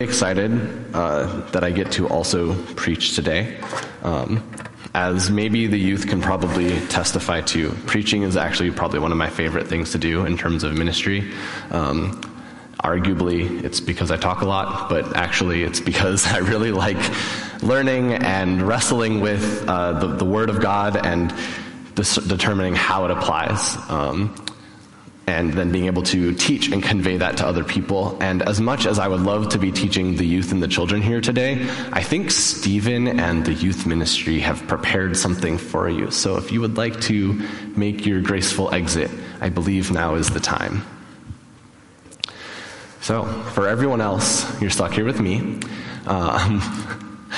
excited uh, that I get to also preach today. Um, as maybe the youth can probably testify to, preaching is actually probably one of my favorite things to do in terms of ministry. Um, arguably, it's because I talk a lot, but actually, it's because I really like learning and wrestling with uh, the, the, Word of God and determining how it applies. Um, and then being able to teach and convey that to other people. And as much as I would love to be teaching the youth and the children here today, I think Stephen and the youth ministry have prepared something for you. So if you would like to make your graceful exit, I believe now is the time. So, for everyone else, you're stuck here with me. Um,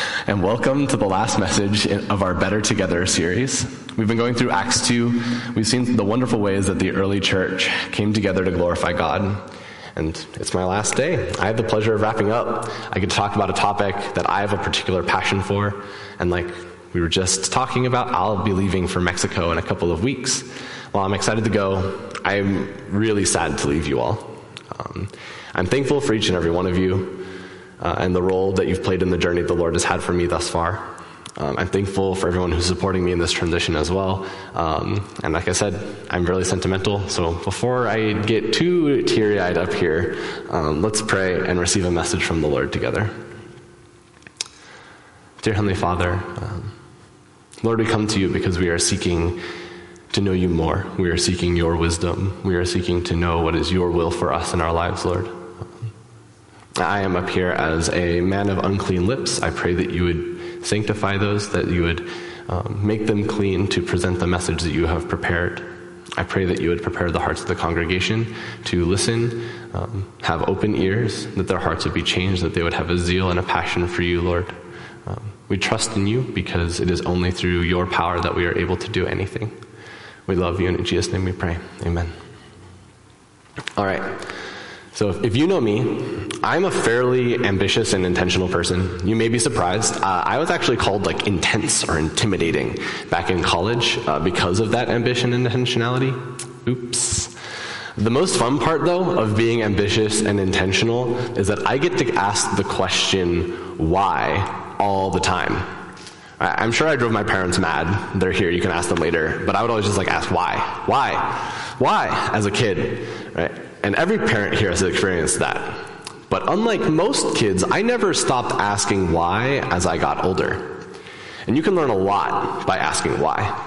and welcome to the last message of our Better Together series. We've been going through Acts 2. We've seen the wonderful ways that the early church came together to glorify God. And it's my last day. I have the pleasure of wrapping up. I get to talk about a topic that I have a particular passion for. And like we were just talking about, I'll be leaving for Mexico in a couple of weeks. While I'm excited to go, I'm really sad to leave you all. Um, I'm thankful for each and every one of you uh, and the role that you've played in the journey the Lord has had for me thus far. Um, I'm thankful for everyone who's supporting me in this transition as well. Um, and like I said, I'm really sentimental. So before I get too teary eyed up here, um, let's pray and receive a message from the Lord together. Dear Heavenly Father, um, Lord, we come to you because we are seeking to know you more. We are seeking your wisdom. We are seeking to know what is your will for us in our lives, Lord. I am up here as a man of unclean lips. I pray that you would sanctify those, that you would um, make them clean to present the message that you have prepared. I pray that you would prepare the hearts of the congregation to listen, um, have open ears, that their hearts would be changed, that they would have a zeal and a passion for you, Lord. Um, we trust in you because it is only through your power that we are able to do anything. We love you, and in Jesus' name we pray. Amen. All right. So, if you know me, I'm a fairly ambitious and intentional person. You may be surprised. Uh, I was actually called like intense or intimidating back in college uh, because of that ambition and intentionality. Oops. The most fun part, though, of being ambitious and intentional is that I get to ask the question, why, all the time. I'm sure I drove my parents mad. They're here, you can ask them later. But I would always just like ask, why? Why? Why? As a kid, right? And every parent here has experienced that. But unlike most kids, I never stopped asking why as I got older. And you can learn a lot by asking why.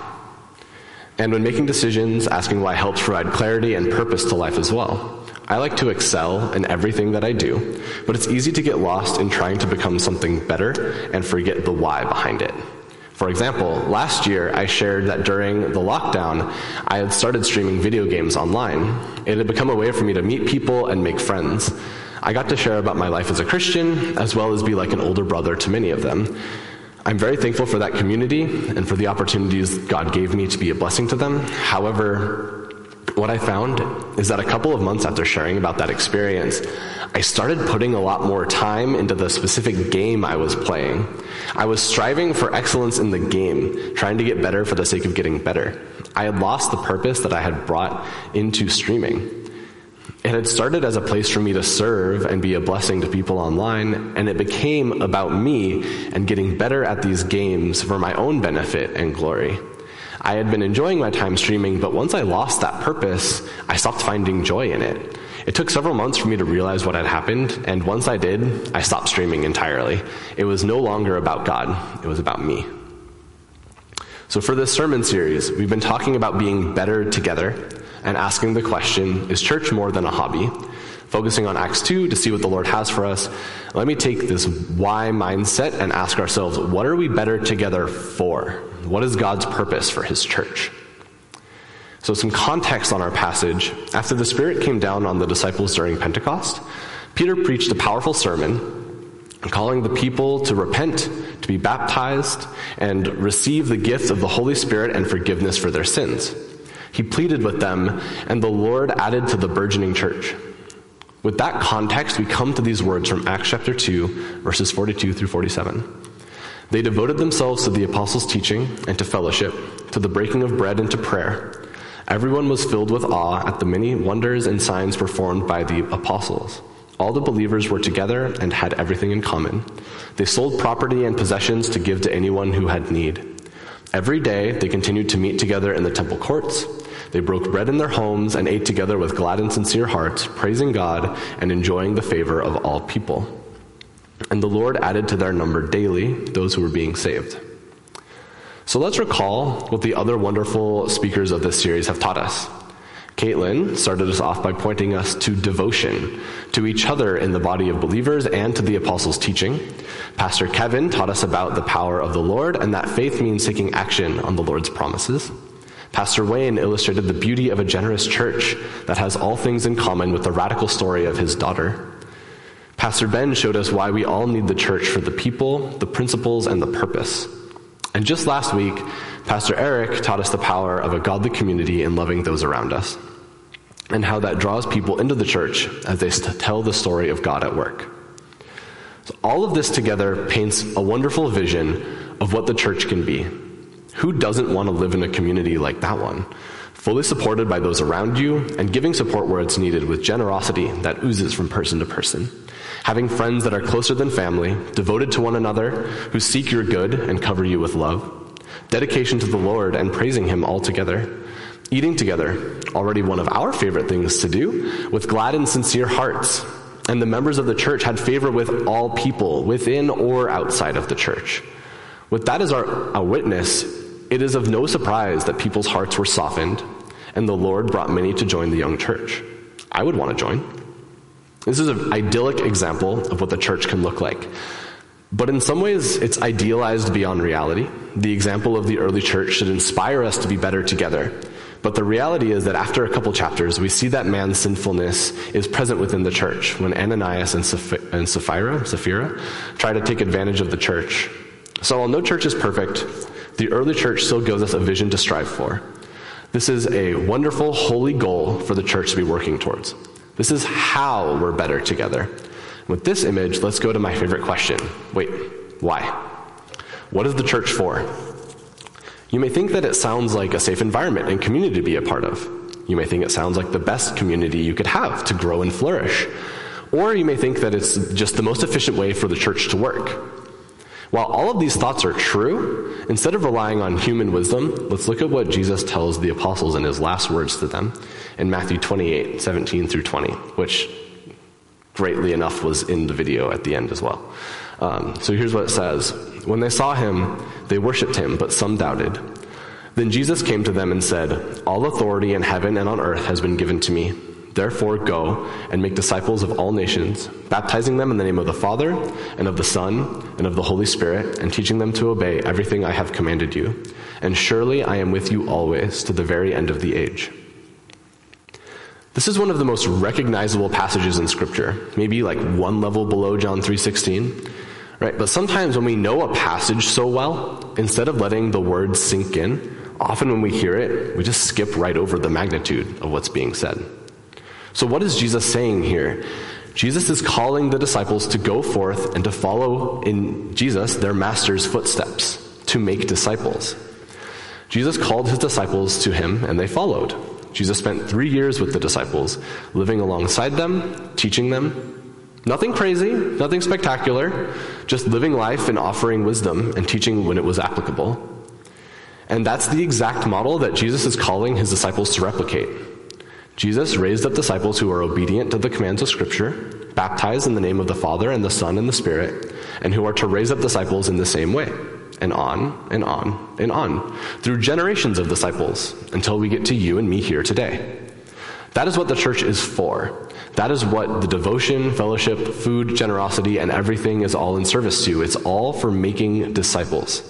And when making decisions, asking why helps provide clarity and purpose to life as well. I like to excel in everything that I do, but it's easy to get lost in trying to become something better and forget the why behind it. For example, last year I shared that during the lockdown, I had started streaming video games online. It had become a way for me to meet people and make friends. I got to share about my life as a Christian, as well as be like an older brother to many of them. I'm very thankful for that community and for the opportunities God gave me to be a blessing to them. However, what I found is that a couple of months after sharing about that experience, I started putting a lot more time into the specific game I was playing. I was striving for excellence in the game, trying to get better for the sake of getting better. I had lost the purpose that I had brought into streaming. It had started as a place for me to serve and be a blessing to people online, and it became about me and getting better at these games for my own benefit and glory. I had been enjoying my time streaming, but once I lost that purpose, I stopped finding joy in it. It took several months for me to realize what had happened, and once I did, I stopped streaming entirely. It was no longer about God, it was about me. So, for this sermon series, we've been talking about being better together and asking the question is church more than a hobby? Focusing on Acts 2 to see what the Lord has for us. Let me take this why mindset and ask ourselves what are we better together for? What is God's purpose for his church? So, some context on our passage. After the Spirit came down on the disciples during Pentecost, Peter preached a powerful sermon calling the people to repent, to be baptized, and receive the gift of the Holy Spirit and forgiveness for their sins. He pleaded with them, and the Lord added to the burgeoning church. With that context, we come to these words from Acts chapter 2, verses 42 through 47. They devoted themselves to the apostles' teaching and to fellowship, to the breaking of bread and to prayer. Everyone was filled with awe at the many wonders and signs performed by the apostles. All the believers were together and had everything in common. They sold property and possessions to give to anyone who had need. Every day they continued to meet together in the temple courts. They broke bread in their homes and ate together with glad and sincere hearts, praising God and enjoying the favor of all people. And the Lord added to their number daily those who were being saved. So let's recall what the other wonderful speakers of this series have taught us. Caitlin started us off by pointing us to devotion, to each other in the body of believers and to the apostles' teaching. Pastor Kevin taught us about the power of the Lord and that faith means taking action on the Lord's promises. Pastor Wayne illustrated the beauty of a generous church that has all things in common with the radical story of his daughter. Pastor Ben showed us why we all need the church for the people, the principles, and the purpose. And just last week, Pastor Eric taught us the power of a godly community in loving those around us, and how that draws people into the church as they tell the story of God at work. So all of this together paints a wonderful vision of what the church can be. Who doesn't want to live in a community like that one? Fully supported by those around you and giving support where it's needed with generosity that oozes from person to person having friends that are closer than family, devoted to one another, who seek your good and cover you with love, dedication to the Lord and praising Him all together, eating together, already one of our favorite things to do, with glad and sincere hearts. And the members of the church had favor with all people, within or outside of the church. With that as our, our witness, it is of no surprise that people's hearts were softened, and the Lord brought many to join the young church. I would want to join. This is an idyllic example of what the church can look like. But in some ways, it's idealized beyond reality. The example of the early church should inspire us to be better together. But the reality is that after a couple chapters, we see that man's sinfulness is present within the church when Ananias and, Sapphira, and Sapphira, Sapphira try to take advantage of the church. So while no church is perfect, the early church still gives us a vision to strive for. This is a wonderful, holy goal for the church to be working towards. This is how we're better together. With this image, let's go to my favorite question. Wait, why? What is the church for? You may think that it sounds like a safe environment and community to be a part of. You may think it sounds like the best community you could have to grow and flourish. Or you may think that it's just the most efficient way for the church to work. While all of these thoughts are true, instead of relying on human wisdom, let's look at what Jesus tells the apostles in his last words to them in Matthew 28 17 through 20, which greatly enough was in the video at the end as well. Um, so here's what it says When they saw him, they worshiped him, but some doubted. Then Jesus came to them and said, All authority in heaven and on earth has been given to me. Therefore, go and make disciples of all nations, baptizing them in the name of the Father, and of the Son, and of the Holy Spirit, and teaching them to obey everything I have commanded you. And surely I am with you always to the very end of the age. This is one of the most recognizable passages in Scripture, maybe like one level below John 3:16. Right? But sometimes when we know a passage so well, instead of letting the words sink in, often when we hear it, we just skip right over the magnitude of what's being said. So, what is Jesus saying here? Jesus is calling the disciples to go forth and to follow in Jesus, their master's footsteps, to make disciples. Jesus called his disciples to him, and they followed. Jesus spent three years with the disciples, living alongside them, teaching them. Nothing crazy, nothing spectacular, just living life and offering wisdom and teaching when it was applicable. And that's the exact model that Jesus is calling his disciples to replicate. Jesus raised up disciples who are obedient to the commands of Scripture, baptized in the name of the Father and the Son and the Spirit, and who are to raise up disciples in the same way, and on and on and on, through generations of disciples, until we get to you and me here today. That is what the church is for. That is what the devotion, fellowship, food, generosity, and everything is all in service to. It's all for making disciples.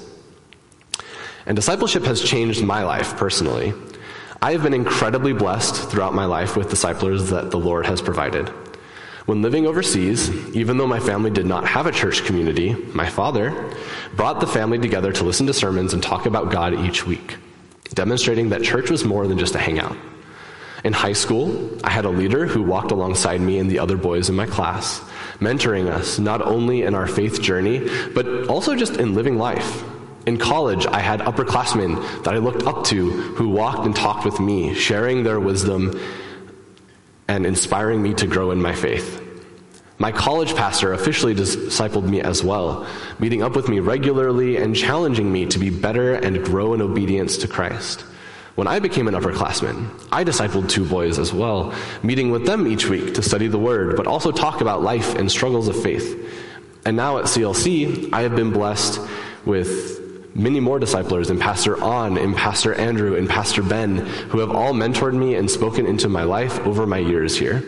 And discipleship has changed my life personally. I have been incredibly blessed throughout my life with disciplers that the Lord has provided. When living overseas, even though my family did not have a church community, my father brought the family together to listen to sermons and talk about God each week, demonstrating that church was more than just a hangout. In high school, I had a leader who walked alongside me and the other boys in my class, mentoring us not only in our faith journey, but also just in living life. In college, I had upperclassmen that I looked up to who walked and talked with me, sharing their wisdom and inspiring me to grow in my faith. My college pastor officially discipled me as well, meeting up with me regularly and challenging me to be better and grow in obedience to Christ. When I became an upperclassman, I discipled two boys as well, meeting with them each week to study the Word, but also talk about life and struggles of faith. And now at CLC, I have been blessed with many more disciplers and Pastor On, and Pastor Andrew, and Pastor Ben, who have all mentored me and spoken into my life over my years here.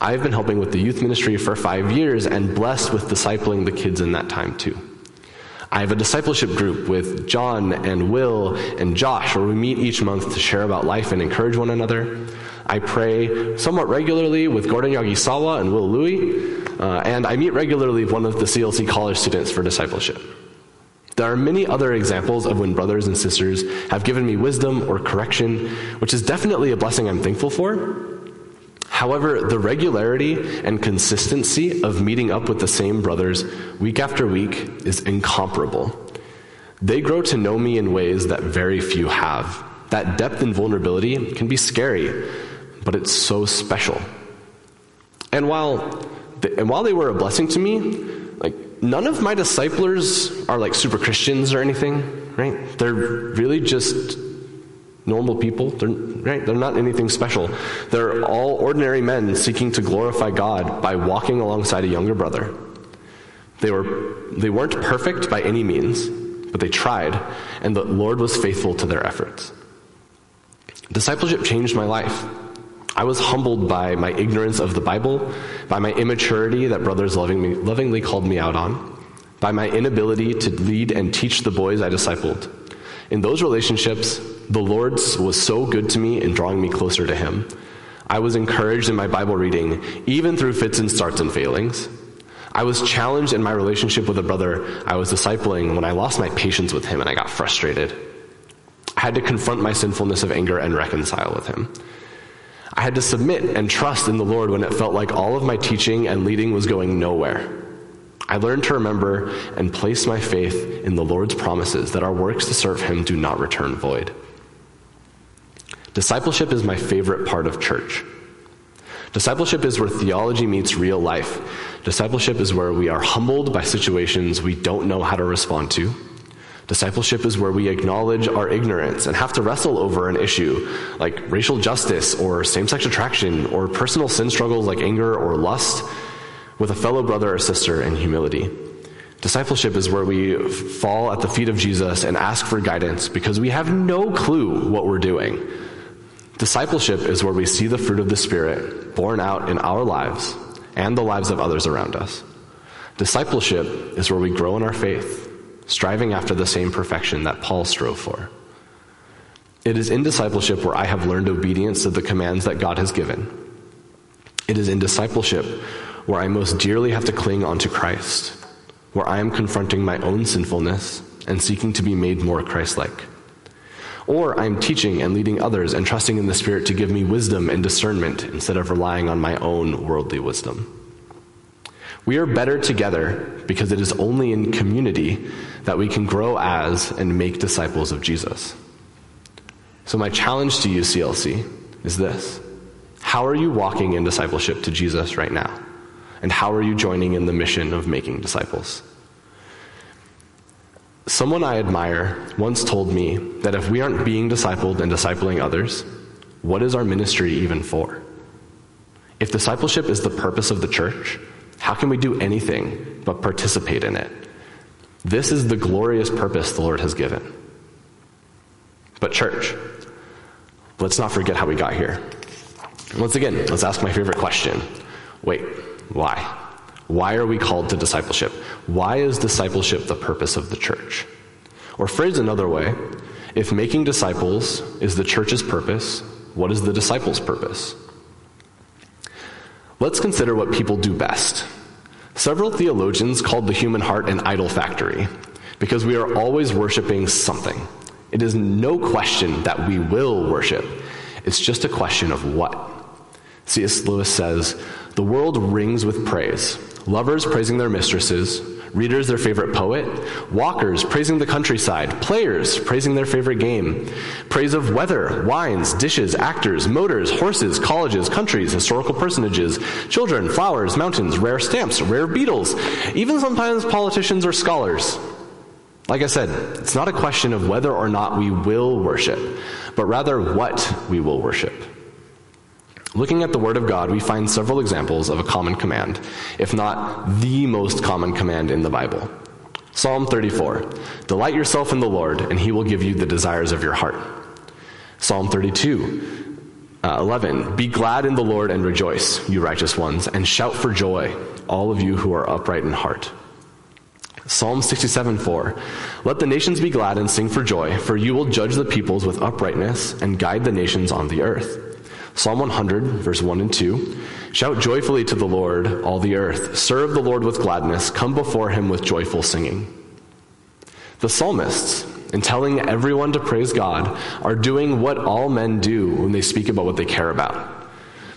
I've been helping with the youth ministry for five years and blessed with discipling the kids in that time too. I have a discipleship group with John and Will and Josh where we meet each month to share about life and encourage one another. I pray somewhat regularly with Gordon Yagisawa and Will Louie, uh, and I meet regularly with one of the CLC college students for discipleship. There are many other examples of when brothers and sisters have given me wisdom or correction, which is definitely a blessing I'm thankful for. However, the regularity and consistency of meeting up with the same brothers week after week is incomparable. They grow to know me in ways that very few have. That depth and vulnerability can be scary, but it's so special. And while, they, and while they were a blessing to me, none of my disciples are like super Christians or anything, right? They're really just normal people. They're, right? They're not anything special. They're all ordinary men seeking to glorify God by walking alongside a younger brother. They, were, they weren't perfect by any means, but they tried, and the Lord was faithful to their efforts. Discipleship changed my life. I was humbled by my ignorance of the Bible, by my immaturity that brothers lovingly, lovingly called me out on, by my inability to lead and teach the boys I discipled. In those relationships, the Lord was so good to me in drawing me closer to Him. I was encouraged in my Bible reading, even through fits and starts and failings. I was challenged in my relationship with a brother I was discipling when I lost my patience with him and I got frustrated. I had to confront my sinfulness of anger and reconcile with him. I had to submit and trust in the Lord when it felt like all of my teaching and leading was going nowhere. I learned to remember and place my faith in the Lord's promises that our works to serve Him do not return void. Discipleship is my favorite part of church. Discipleship is where theology meets real life. Discipleship is where we are humbled by situations we don't know how to respond to. Discipleship is where we acknowledge our ignorance and have to wrestle over an issue like racial justice or same sex attraction or personal sin struggles like anger or lust with a fellow brother or sister in humility. Discipleship is where we fall at the feet of Jesus and ask for guidance because we have no clue what we're doing. Discipleship is where we see the fruit of the Spirit borne out in our lives and the lives of others around us. Discipleship is where we grow in our faith, striving after the same perfection that Paul strove for. It is in discipleship where I have learned obedience to the commands that God has given. It is in discipleship where I most dearly have to cling onto Christ, where I am confronting my own sinfulness and seeking to be made more Christ like. Or I'm teaching and leading others and trusting in the Spirit to give me wisdom and discernment instead of relying on my own worldly wisdom. We are better together because it is only in community that we can grow as and make disciples of Jesus. So, my challenge to you, CLC, is this How are you walking in discipleship to Jesus right now? And how are you joining in the mission of making disciples? Someone I admire once told me that if we aren't being discipled and discipling others, what is our ministry even for? If discipleship is the purpose of the church, how can we do anything but participate in it? This is the glorious purpose the Lord has given. But, church, let's not forget how we got here. Once again, let's ask my favorite question wait, why? Why are we called to discipleship? Why is discipleship the purpose of the church? Or phrased another way, if making disciples is the church's purpose, what is the disciples' purpose? Let's consider what people do best. Several theologians called the human heart an idol factory because we are always worshiping something. It is no question that we will worship, it's just a question of what. C.S. Lewis says, The world rings with praise lovers praising their mistresses, readers their favorite poet, walkers praising the countryside, players praising their favorite game, praise of weather, wines, dishes, actors, motors, horses, colleges, countries, historical personages, children, flowers, mountains, rare stamps, rare beetles, even sometimes politicians or scholars. Like I said, it's not a question of whether or not we will worship, but rather what we will worship. Looking at the Word of God, we find several examples of a common command, if not the most common command in the Bible. Psalm 34 Delight yourself in the Lord, and he will give you the desires of your heart. Psalm 32 uh, 11 Be glad in the Lord and rejoice, you righteous ones, and shout for joy, all of you who are upright in heart. Psalm 67 4 Let the nations be glad and sing for joy, for you will judge the peoples with uprightness and guide the nations on the earth. Psalm 100, verse 1 and 2. Shout joyfully to the Lord, all the earth. Serve the Lord with gladness. Come before him with joyful singing. The psalmists, in telling everyone to praise God, are doing what all men do when they speak about what they care about.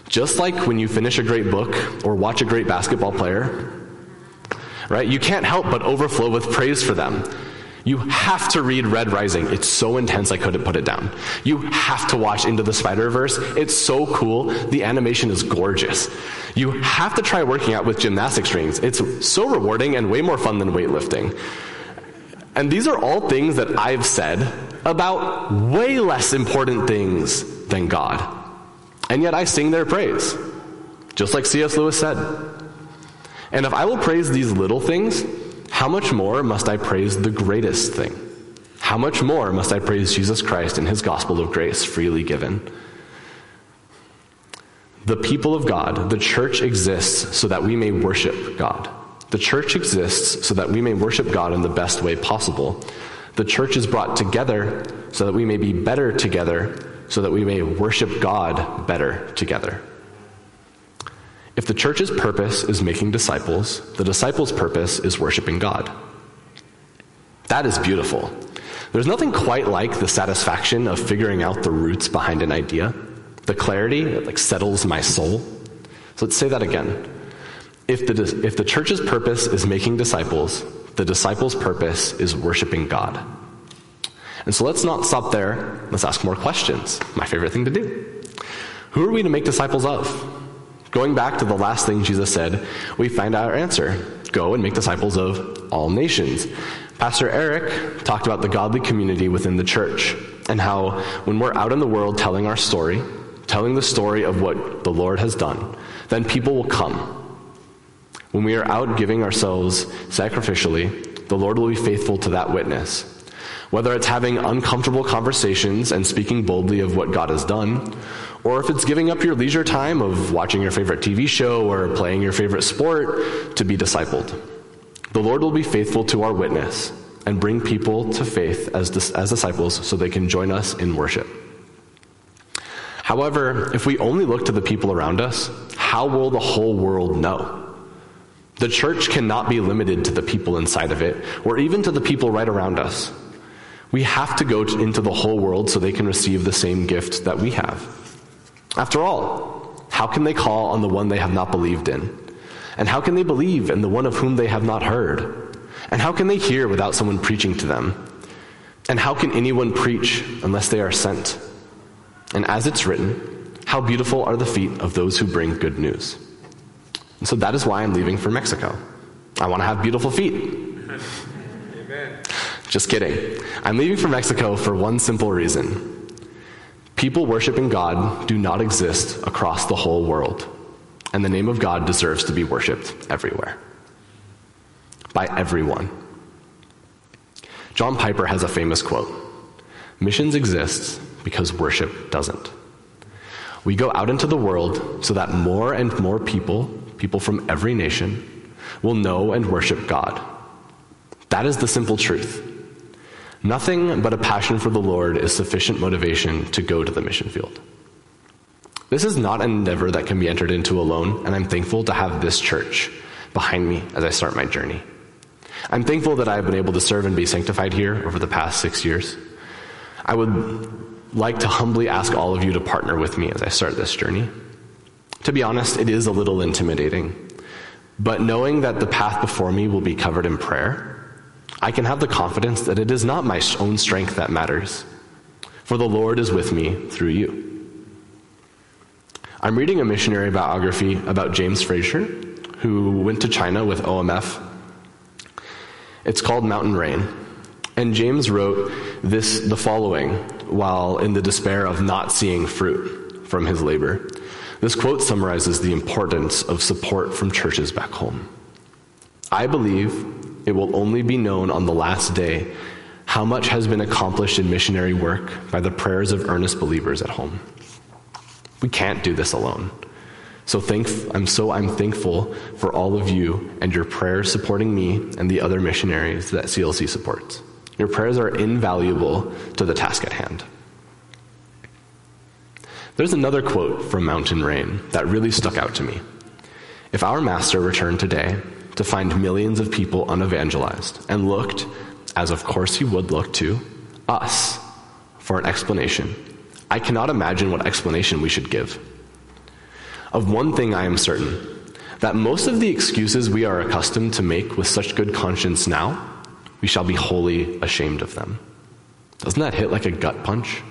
Just like when you finish a great book or watch a great basketball player, right? You can't help but overflow with praise for them. You have to read Red Rising. It's so intense I couldn't put it down. You have to watch Into the Spider Verse. It's so cool. The animation is gorgeous. You have to try working out with gymnastics rings. It's so rewarding and way more fun than weightlifting. And these are all things that I've said about way less important things than God. And yet I sing their praise, just like C.S. Lewis said. And if I will praise these little things, how much more must I praise the greatest thing? How much more must I praise Jesus Christ and his gospel of grace freely given? The people of God, the church exists so that we may worship God. The church exists so that we may worship God in the best way possible. The church is brought together so that we may be better together, so that we may worship God better together. If the church's purpose is making disciples, the disciples' purpose is worshiping God. That is beautiful. There's nothing quite like the satisfaction of figuring out the roots behind an idea, the clarity that like settles my soul. So let's say that again. If the, if the church's purpose is making disciples, the disciples' purpose is worshiping God. And so let's not stop there. Let's ask more questions. My favorite thing to do. Who are we to make disciples of? Going back to the last thing Jesus said, we find our answer go and make disciples of all nations. Pastor Eric talked about the godly community within the church and how when we're out in the world telling our story, telling the story of what the Lord has done, then people will come. When we are out giving ourselves sacrificially, the Lord will be faithful to that witness. Whether it's having uncomfortable conversations and speaking boldly of what God has done, or if it's giving up your leisure time of watching your favorite TV show or playing your favorite sport to be discipled. The Lord will be faithful to our witness and bring people to faith as, as disciples so they can join us in worship. However, if we only look to the people around us, how will the whole world know? The church cannot be limited to the people inside of it, or even to the people right around us. We have to go into the whole world so they can receive the same gift that we have. After all, how can they call on the one they have not believed in? And how can they believe in the one of whom they have not heard? And how can they hear without someone preaching to them? And how can anyone preach unless they are sent? And as it's written, how beautiful are the feet of those who bring good news. And so that is why I'm leaving for Mexico. I want to have beautiful feet. Amen. Just kidding. I'm leaving for Mexico for one simple reason People worshiping God do not exist across the whole world, and the name of God deserves to be worshiped everywhere. By everyone. John Piper has a famous quote Missions exists because worship doesn't. We go out into the world so that more and more people, people from every nation, will know and worship God. That is the simple truth. Nothing but a passion for the Lord is sufficient motivation to go to the mission field. This is not an endeavor that can be entered into alone, and I'm thankful to have this church behind me as I start my journey. I'm thankful that I've been able to serve and be sanctified here over the past six years. I would like to humbly ask all of you to partner with me as I start this journey. To be honest, it is a little intimidating. But knowing that the path before me will be covered in prayer, I can have the confidence that it is not my own strength that matters, for the Lord is with me through you. I'm reading a missionary biography about James Fraser, who went to China with OMF. It's called Mountain Rain. And James wrote this the following while in the despair of not seeing fruit from his labor. This quote summarizes the importance of support from churches back home. I believe it will only be known on the last day how much has been accomplished in missionary work by the prayers of earnest believers at home. We can't do this alone. So thank, I'm so I'm thankful for all of you and your prayers supporting me and the other missionaries that CLC supports. Your prayers are invaluable to the task at hand. There's another quote from Mountain Rain that really stuck out to me. If our master returned today to find millions of people unevangelized and looked, as of course he would look to, us for an explanation, I cannot imagine what explanation we should give. Of one thing I am certain that most of the excuses we are accustomed to make with such good conscience now, we shall be wholly ashamed of them. Doesn't that hit like a gut punch?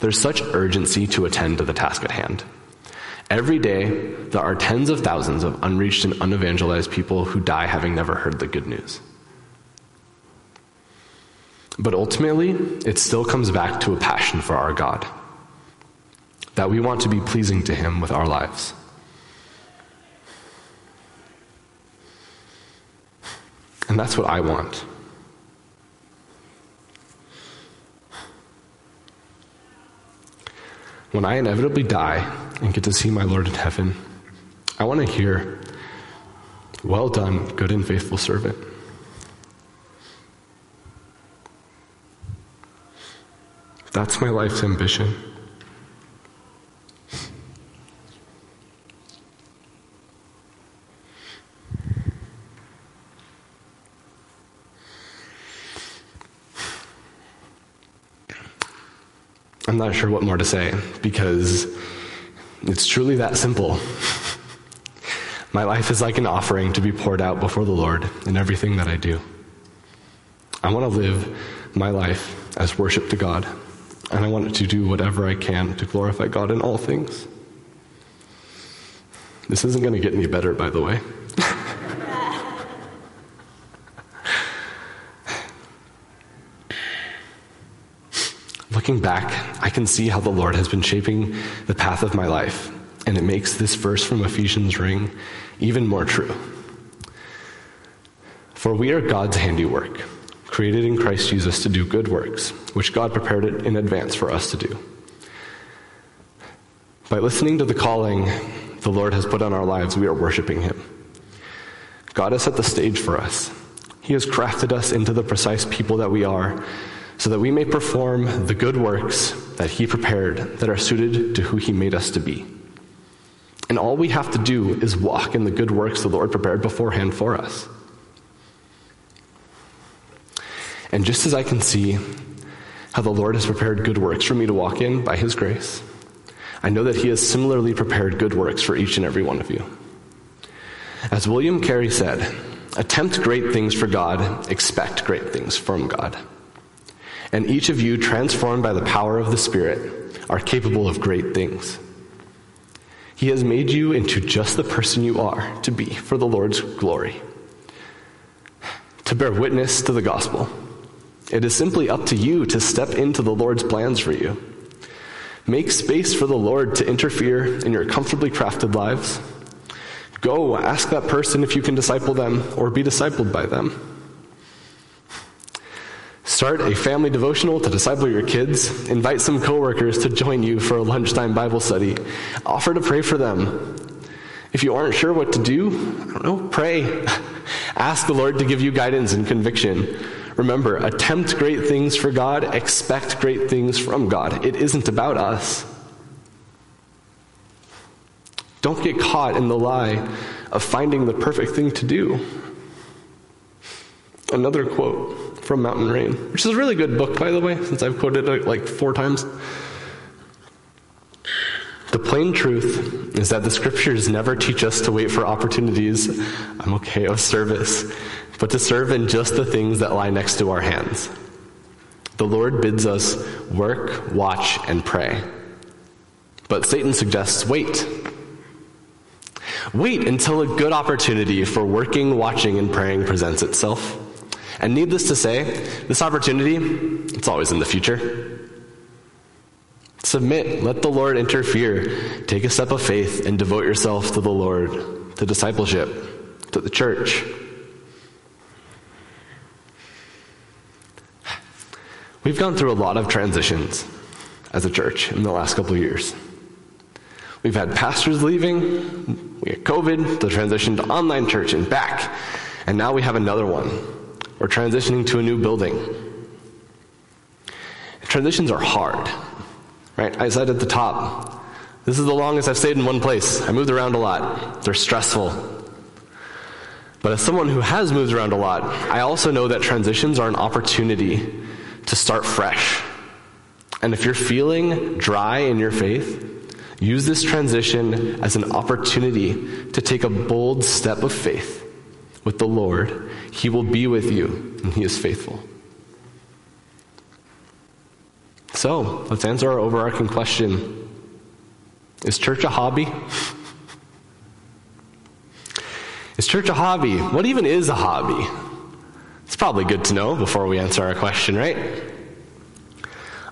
There's such urgency to attend to the task at hand. Every day, there are tens of thousands of unreached and unevangelized people who die having never heard the good news. But ultimately, it still comes back to a passion for our God that we want to be pleasing to Him with our lives. And that's what I want. When I inevitably die and get to see my Lord in heaven, I want to hear, Well done, good and faithful servant. That's my life's ambition. I'm not sure what more to say because it's truly that simple. My life is like an offering to be poured out before the Lord in everything that I do. I want to live my life as worship to God, and I want to do whatever I can to glorify God in all things. This isn't going to get any better, by the way. Looking back, I can see how the Lord has been shaping the path of my life, and it makes this verse from Ephesians ring even more true. For we are God's handiwork, created in Christ Jesus to do good works, which God prepared it in advance for us to do. By listening to the calling the Lord has put on our lives, we are worshiping Him. God has set the stage for us. He has crafted us into the precise people that we are so that we may perform the good works that He prepared that are suited to who He made us to be. And all we have to do is walk in the good works the Lord prepared beforehand for us. And just as I can see how the Lord has prepared good works for me to walk in by His grace, I know that He has similarly prepared good works for each and every one of you. As William Carey said, attempt great things for God, expect great things from God and each of you, transformed by the power of the Spirit, are capable of great things. He has made you into just the person you are to be for the Lord's glory, to bear witness to the gospel. It is simply up to you to step into the Lord's plans for you. Make space for the Lord to interfere in your comfortably crafted lives. Go ask that person if you can disciple them or be discipled by them. Start a family devotional to disciple your kids. Invite some coworkers to join you for a lunchtime Bible study. Offer to pray for them. If you aren't sure what to do, I don't know, pray. Ask the Lord to give you guidance and conviction. Remember, attempt great things for God, expect great things from God. It isn't about us. Don't get caught in the lie of finding the perfect thing to do. Another quote from Mountain Rain, which is a really good book, by the way, since I've quoted it like four times. The plain truth is that the scriptures never teach us to wait for opportunities, I'm okay, of service, but to serve in just the things that lie next to our hands. The Lord bids us work, watch, and pray. But Satan suggests wait. Wait until a good opportunity for working, watching, and praying presents itself. And needless to say, this opportunity, it's always in the future. Submit, let the Lord interfere. Take a step of faith and devote yourself to the Lord, to discipleship, to the church. We've gone through a lot of transitions as a church in the last couple years. We've had pastors leaving, we had COVID, the transition to online church and back, and now we have another one. We're transitioning to a new building. Transitions are hard, right? I said at the top, this is the longest I've stayed in one place. I moved around a lot. They're stressful. But as someone who has moved around a lot, I also know that transitions are an opportunity to start fresh. And if you're feeling dry in your faith, use this transition as an opportunity to take a bold step of faith with the Lord. He will be with you, and He is faithful. So, let's answer our overarching question Is church a hobby? Is church a hobby? What even is a hobby? It's probably good to know before we answer our question, right?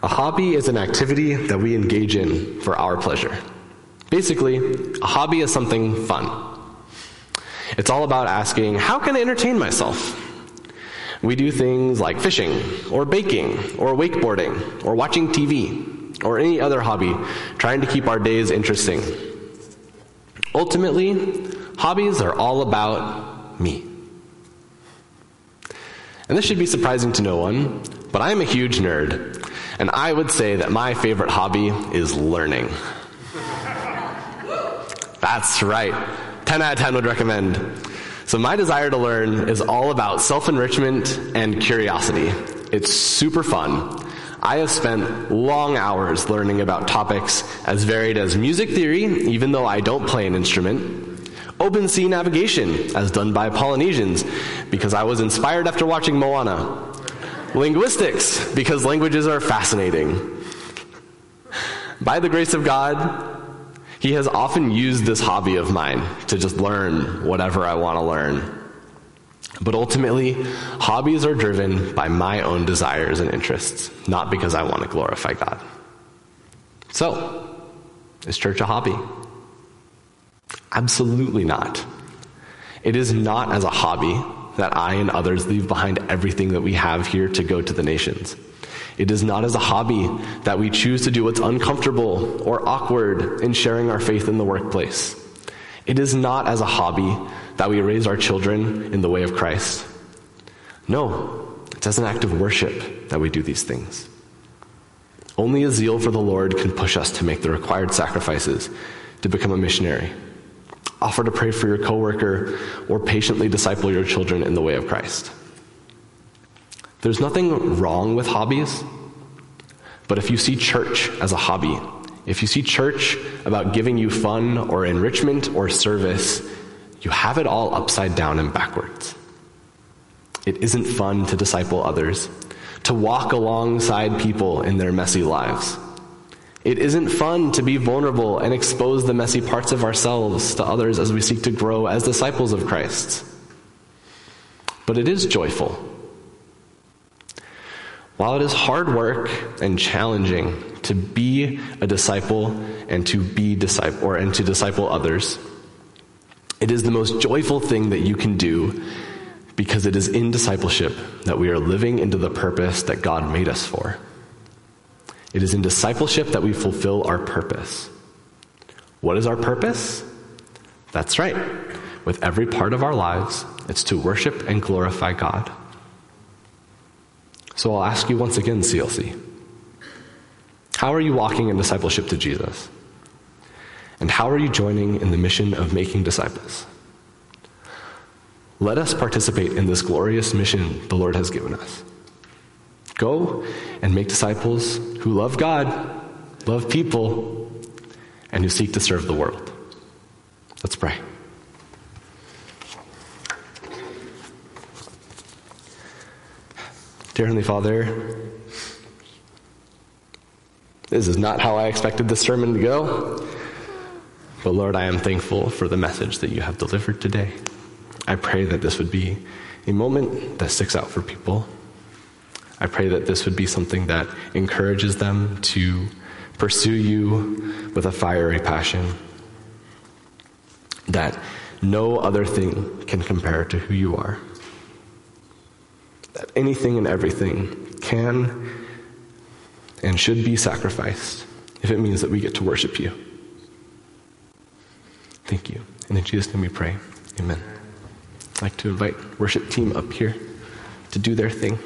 A hobby is an activity that we engage in for our pleasure. Basically, a hobby is something fun. It's all about asking, how can I entertain myself? We do things like fishing, or baking, or wakeboarding, or watching TV, or any other hobby, trying to keep our days interesting. Ultimately, hobbies are all about me. And this should be surprising to no one, but I'm a huge nerd, and I would say that my favorite hobby is learning. That's right. 10 out of 10 would recommend. So, my desire to learn is all about self enrichment and curiosity. It's super fun. I have spent long hours learning about topics as varied as music theory, even though I don't play an instrument, Open sea navigation, as done by Polynesians, because I was inspired after watching Moana. Linguistics, because languages are fascinating. By the grace of God, He has often used this hobby of mine to just learn whatever I want to learn. But ultimately, hobbies are driven by my own desires and interests, not because I want to glorify God. So, is church a hobby? Absolutely not. It is not as a hobby that I and others leave behind everything that we have here to go to the nations. It is not as a hobby that we choose to do what's uncomfortable or awkward in sharing our faith in the workplace. It is not as a hobby that we raise our children in the way of Christ. No, it's as an act of worship that we do these things. Only a zeal for the Lord can push us to make the required sacrifices to become a missionary offer to pray for your coworker, or patiently disciple your children in the way of Christ. There's nothing wrong with hobbies, but if you see church as a hobby, if you see church about giving you fun or enrichment or service, you have it all upside down and backwards. It isn't fun to disciple others, to walk alongside people in their messy lives. It isn't fun to be vulnerable and expose the messy parts of ourselves to others as we seek to grow as disciples of Christ. But it is joyful. While it is hard work and challenging to be a disciple and to be disciple or and to disciple others, it is the most joyful thing that you can do because it is in discipleship that we are living into the purpose that God made us for. It is in discipleship that we fulfill our purpose. What is our purpose? That's right. With every part of our lives, it's to worship and glorify God. So I'll ask you once again, CLC. How are you walking in discipleship to Jesus? And how are you joining in the mission of making disciples? Let us participate in this glorious mission the Lord has given us. Go and make disciples who love God, love people, and who seek to serve the world. Let's pray. Dear Heavenly Father, this is not how I expected this sermon to go. But Lord, I am thankful for the message that you have delivered today. I pray that this would be a moment that sticks out for people. I pray that this would be something that encourages them to pursue you with a fiery passion. That no other thing can compare to who you are. That anything and everything can and should be sacrificed if it means that we get to worship you. Thank you. And in Jesus' name we pray. Amen. I'd like to invite worship team up here to do their thing.